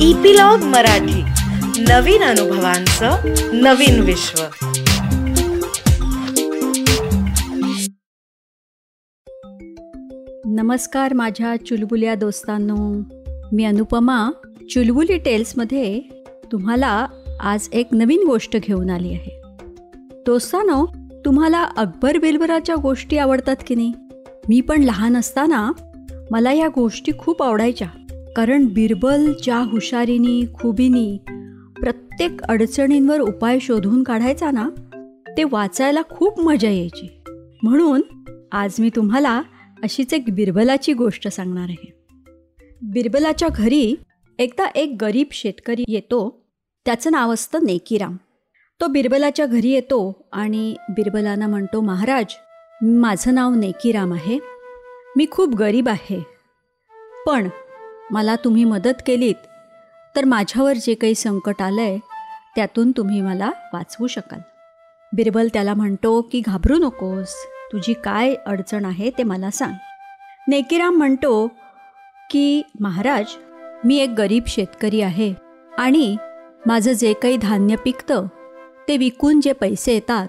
Epilogue Marathi. नवीन अनुभवांचं नवीन विश्व. नमस्कार माझ्या चुलबुल्या दोस्तांनो. मी अनुपमा चुलबुली टेल्समध्ये तुम्हाला आज एक नवीन गोष्ट घेऊन आली आहे. दोस्तानो तुम्हाला अकबर बिलबराच्या गोष्टी आवडतात की नाही? मी पण लहान असताना मला या गोष्टी खूप आवडायच्या. कारण बिरबल ज्या हुशारीनी खुबीनी प्रत्येक अडचणींवर उपाय शोधून काढायचा ना ते वाचायला खूप मजा यायची. म्हणून आज मी तुम्हाला अशीच एक बिरबलाची गोष्ट सांगणार आहे. बिरबलाच्या घरी एकदा एक गरीब शेतकरी येतो त्याचं नाव असतं नेकीराम. तो बिरबलाच्या घरी येतो आणि बिरबलांना म्हणतो महाराज माझं नाव नेकीराम आहे. मी खूप गरीब आहे. पण मला तुम्ही मदत केलीत तर माझ्यावर जे काही संकट आलं आहे त्यातून तुम्ही मला वाचवू शकाल. बिरबल त्याला म्हणतो की घाबरू नकोस तुझी काय अडचण आहे ते मला सांग. नेकीराम म्हणतो की महाराज मी एक गरीब शेतकरी आहे आणि माझं जे काही धान्य पिकतं ते विकून जे पैसे येतात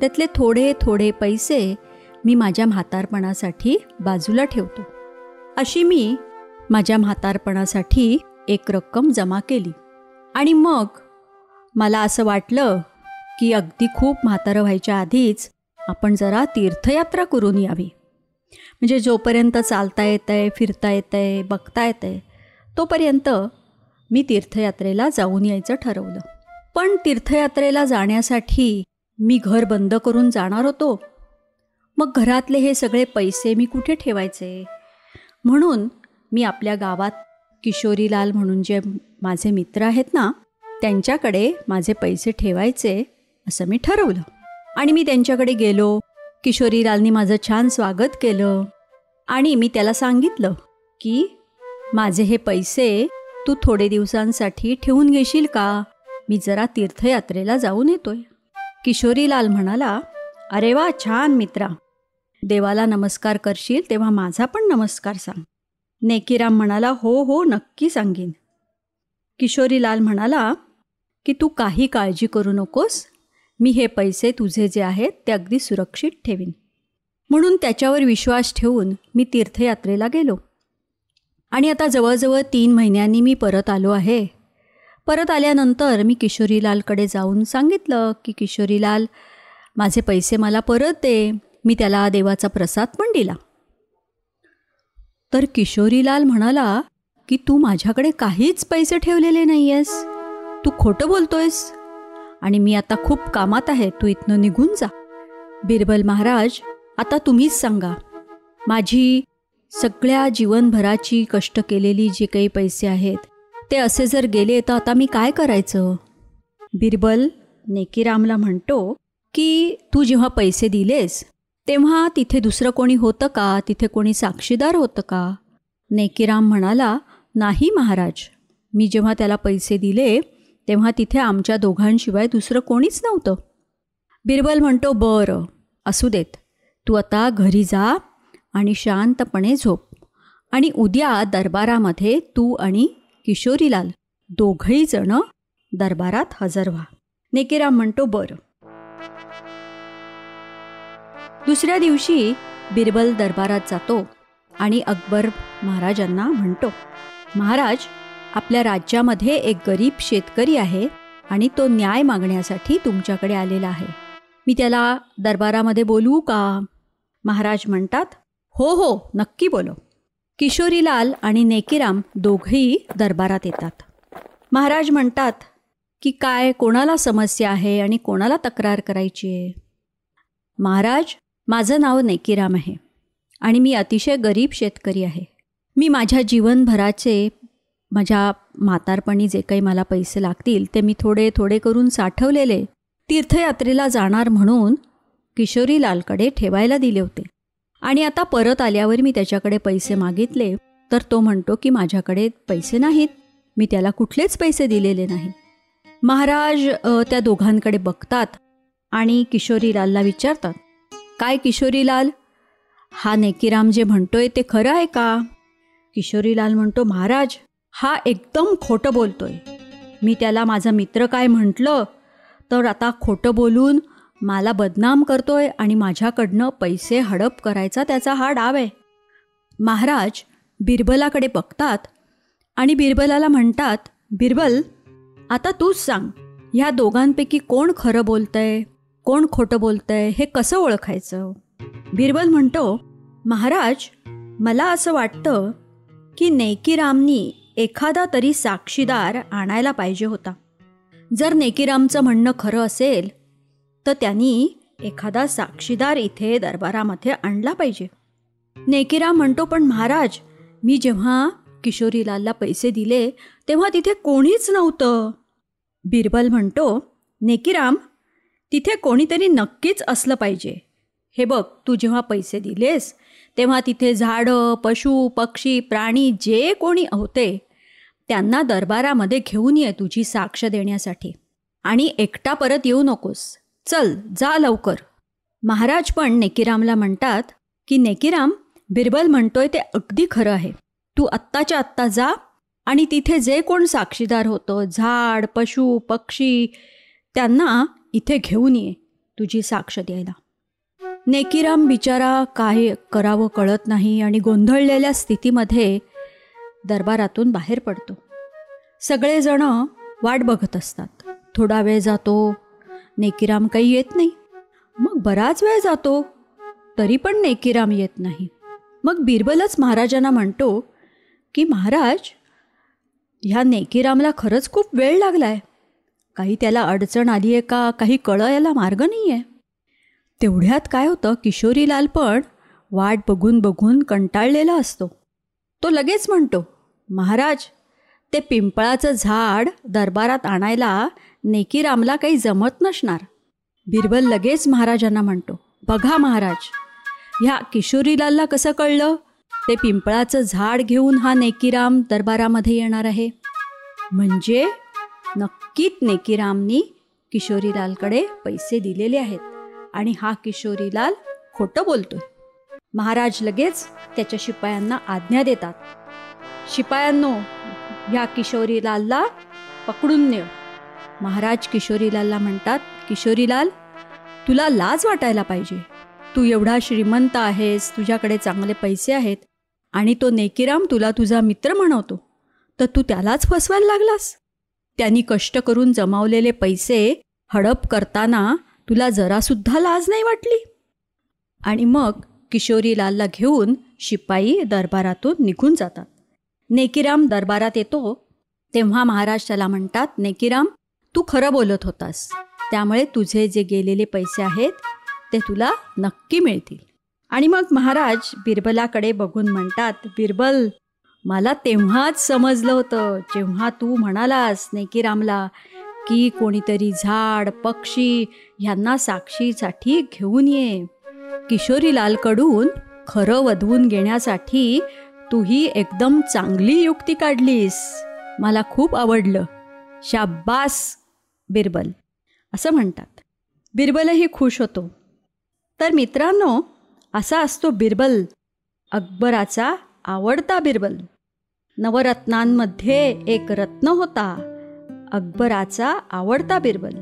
त्यातले थोडे थोडे पैसे मी माझ्या म्हातारपणासाठी बाजूला ठेवतो. अशी मी माझ्या म्हातारपणासाठी एक रक्कम जमा केली. आणि मग मला असं वाटलं की अगदी खूप म्हातारं व्हायच्या आधीच आपण जरा तीर्थयात्रा करून यावी. म्हणजे जोपर्यंत चालता येतं आहे फिरता येतं आहे बघता येतं आहे तोपर्यंत मी तीर्थयात्रेला जाऊन यायचं ठरवलं. पण तीर्थयात्रेला जाण्यासाठी मी घर बंद करून जाणार होतो. मग घरातले हे सगळे पैसे मी कुठे ठेवायचे? म्हणून मी आपल्या गावात किशोरीलाल म्हणून जे माझे मित्र आहेत ना त्यांच्याकडे माझे पैसे ठेवायचे असं मी ठरवलं. आणि मी त्यांच्याकडे गेलो किशोरीलालनी माझं छान स्वागत केलं. आणि मी त्याला सांगितलं की माझे हे पैसे तू थोडे दिवसांसाठी ठेवून घेशील का? मी जरा तीर्थयात्रेला जाऊन येतोय. किशोरीलाल म्हणाला अरे वा छान मित्रा. देवाला नमस्कार करशील तेव्हा माझा पण नमस्कार सांग. नेकीराम म्हणाला हो हो नक्की सांगीन. किशोरीलाल म्हणाला की तू काही काळजी करू नकोस. मी हे पैसे तुझे जे आहेत ते अगदी सुरक्षित ठेवीन. म्हणून त्याच्यावर विश्वास ठेवून मी तीर्थयात्रेला गेलो. आणि आता जवळजवळ तीन महिन्यांनी मी परत आलो आहे. परत आल्यानंतर मी किशोरीलालकडे जाऊन सांगितलं की किशोरीलाल माझे पैसे मला परत दे. मी त्याला देवाचा प्रसाद पण दिला. तर किशोरीलाल म्हणाला की तू माझ्याकडे काहीच पैसे ठेवलेले नाही आहेस तू खोटं बोलतोयस. आणि मी आता खूप कामात आहे. तू इथनं निघून जा. बिरबल महाराज आता तुम्हीच सांगा. माझी सगळ्या जीवनभराची कष्ट केलेली जे काही पैसे आहेत ते असे जर गेले तर आता मी काय करायचं? बिरबल नेकीरामला म्हणतो की तू जेव्हा पैसे दिलेस तेव्हा तिथे दुसरं कोणी होतं का? तिथे कोणी साक्षीदार होतं का? नेकीराम म्हणाला नाही महाराज. मी जेव्हा त्याला पैसे दिले तेव्हा तिथे आमच्या दोघांशिवाय दुसरं कोणीच नव्हतं. बिरबल म्हणतो बरं असू देत. तू आता घरी जा आणि शांतपणे झोप. आणि उद्या दरबारामध्ये तू आणि किशोरीलाल दोघही जण दरबारात हजर व्हा. नेकेराम म्हणतो बरं. दुसऱ्या दिवशी बिरबल दरबारात जातो आणि अकबर महाराजांना म्हणतो महाराज आपल्या राज्यामध्ये एक गरीब शेतकरी आहे आणि तो न्याय मागण्यासाठी तुमच्याकडे आलेला आहे. मी त्याला दरबारामध्ये बोलवू का? महाराज म्हणतात हो हो नक्की बोलो. किशोरीलाल आणि नेकीराम दोघेही दरबारात येतात. महाराज म्हणतात की काय कोणाला समस्या आहे आणि कोणाला तक्रार करायची आहे? महाराज माझं नाव नेकीराम आहे आणि मी अतिशय गरीब शेतकरी आहे. मी माझ्या जीवनभराचे माझ्या म्हातारपणी जे काही मला पैसे लागतील ते मी थोडे थोडे करून साठवलेले तीर्थयात्रेला जाणार म्हणून किशोरीलालकडे ठेवायला दिले होते. आणि आता परत आल्यावर मी त्याच्याकडे पैसे मागितले तर तो म्हणतो की माझ्याकडे पैसे नाहीत. मी त्याला कुठलेच पैसे दिलेले नाही. महाराज त्या दोघांकडे बघतात आणि किशोरीलालला विचारतात काय किशोरीलाल? हा नेकीराम जे म्हणतोय ते खरं आहे का? किशोरीलाल म्हणतो महाराज हा एकदम खोटं बोलतोय. मी त्याला माझा मित्र काय म्हटलं? तर आता खोटं बोलून मला बदनाम करतोय आणि माझ्याकडनं पैसे हडप करायचा त्याचा हा डाव आहे. महाराज बिरबलाकडे बघतात आणि बिरबलाला म्हणतात बिरबल आता तूच सांग ह्या दोघांपैकी कोण खरं बोलतंय? कोण खोटं बोलतंय हे कसं ओळखायचं? बिरबल म्हणतो महाराज मला असं वाटतं की नेकीरामनी एखादा तरी साक्षीदार आणायला पाहिजे होता. जर नेकीरामचं म्हणणं खरं असेल तर त्यांनी एखादा साक्षीदार इथे दरबारामध्ये आणला पाहिजे. नेकीराम म्हणतो पण महाराज मी जेव्हा किशोरीलालला पैसे दिले तेव्हा तिथे कोणीच नव्हतं. बिरबल म्हणतो नेकीराम तिथे कोणीतरी नक्कीच असलं पाहिजे. हे बघ तू जेव्हा पैसे दिलेस तेव्हा तिथे झाडं पशु पक्षी प्राणी जे कोणी होते त्यांना दरबारामध्ये घेऊन ये तुझी साक्ष देण्यासाठी. आणि एकटा परत येऊ नकोस. चल जा लवकर. महाराज पण नेकीरामला म्हणतात की नेकीराम बिरबल म्हणतोय ते अगदी खरं आहे. तू आत्ताच्या आत्ता जा आणि तिथे जे कोण साक्षीदार होतं झाड पशु पक्षी त्यांना इथे घेऊन ये तुझी साक्ष द्यायला. नेकीराम बिचारा काय करावं कळत नाही आणि गोंधळलेल्या स्थितीमध्ये दरबारातून बाहेर पडतो. सगळेजण वाट बघत असतात. थोडा वेळ जातो नेकीराम काही येत नाही. मग बराच वेळ जातो तरी पण नेकीराम येत नाही. मग बिरबलच महाराजांना म्हणतो की महाराज ह्या नेकीरामला खरंच खूप वेळ लागला आहे काही त्याला अडचण आली आहे का? काही कळायला मार्ग नाही आहे तेवढ्यात काय होतं? किशोरीलाल पण वाट बघून बघून कंटाळलेला असतो. तो लगेच म्हणतो महाराज ते पिंपळाचं झाड दरबारात आणायला नेकीरामला काही जमत नसणार. बिरबल लगेच महाराजांना म्हणतो बघा महाराज ह्या किशोरीलालला कसं कळलं? ते पिंपळाचं झाड घेऊन हा नेकीराम दरबारामध्ये येणार आहे. म्हणजे नक्कीच नेकीरामनी किशोरीलालकडे पैसे दिलेले आहेत आणि हा किशोरीलाल खोटं बोलतोय. महाराज लगेच त्याच्या शिपायांना आज्ञा देतात. शिपायांनो ह्या किशोरीलालला पकडून नेव महाराज किशोरीलालला म्हणतात किशोरीलाल तुला लाज वाटायला पाहिजे. तू एवढा श्रीमंत आहेस तुझ्याकडे चांगले पैसे आहेत आणि तो नेकीराम तुला तुझा मित्र म्हणवतो. तर तू त्यालाच फसवायला लागलास. त्यांनी कष्ट करून जमावलेले पैसे हडप करताना तुला जरासुद्धा लाज नाही वाटली? आणि मग किशोरीलालला घेऊन शिपाई दरबारातून निघून जातात. नेकीराम दरबारात येतो. तेव्हा महाराज त्याला म्हणतात नेकीराम तू खरं बोलत होतास. त्यामुळे तुझे जे गेलेले पैसे आहेत ते तुला नक्की मिळतील. आणि मग महाराज बिरबलाकडे बघून म्हणतात बिरबल मला तेव्हाच समजलं होतं. जेव्हा तू म्हणालास नेकीरामला की कोणीतरी झाड पक्षी ह्यांना साक्षीसाठी घेऊन ये. किशोरीलालकडून खरं वधवून घेण्यासाठी तूही एकदम चांगली युक्ती काढलीस. मला खूप आवडलं. शाब्बास बिरबल. असं म्हणतात. बिरबलही खुश होतो. तर मित्रांनो असा असतो बिरबल. अकबराचा आवडता बिरबल. नवरत्नांमध्ये एक रत्न होता. अकबराचा आवडता बिरबल.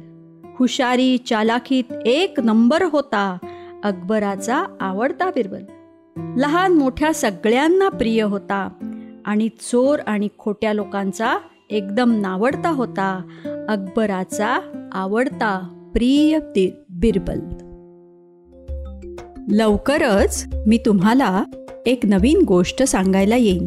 हुशारी चालाखीत एक नंबर होता अकबराचा आवडता बिरबल. लहान मोठ्या सगळ्यांना प्रिय होता आणि चोर आणि खोट्या लोकांचा एकदम नावडता होता अकबराचा आवडता प्रिय बिरबल. लवकरच मी तुम्हाला एक नवीन गोष्ट सांगायला येईन.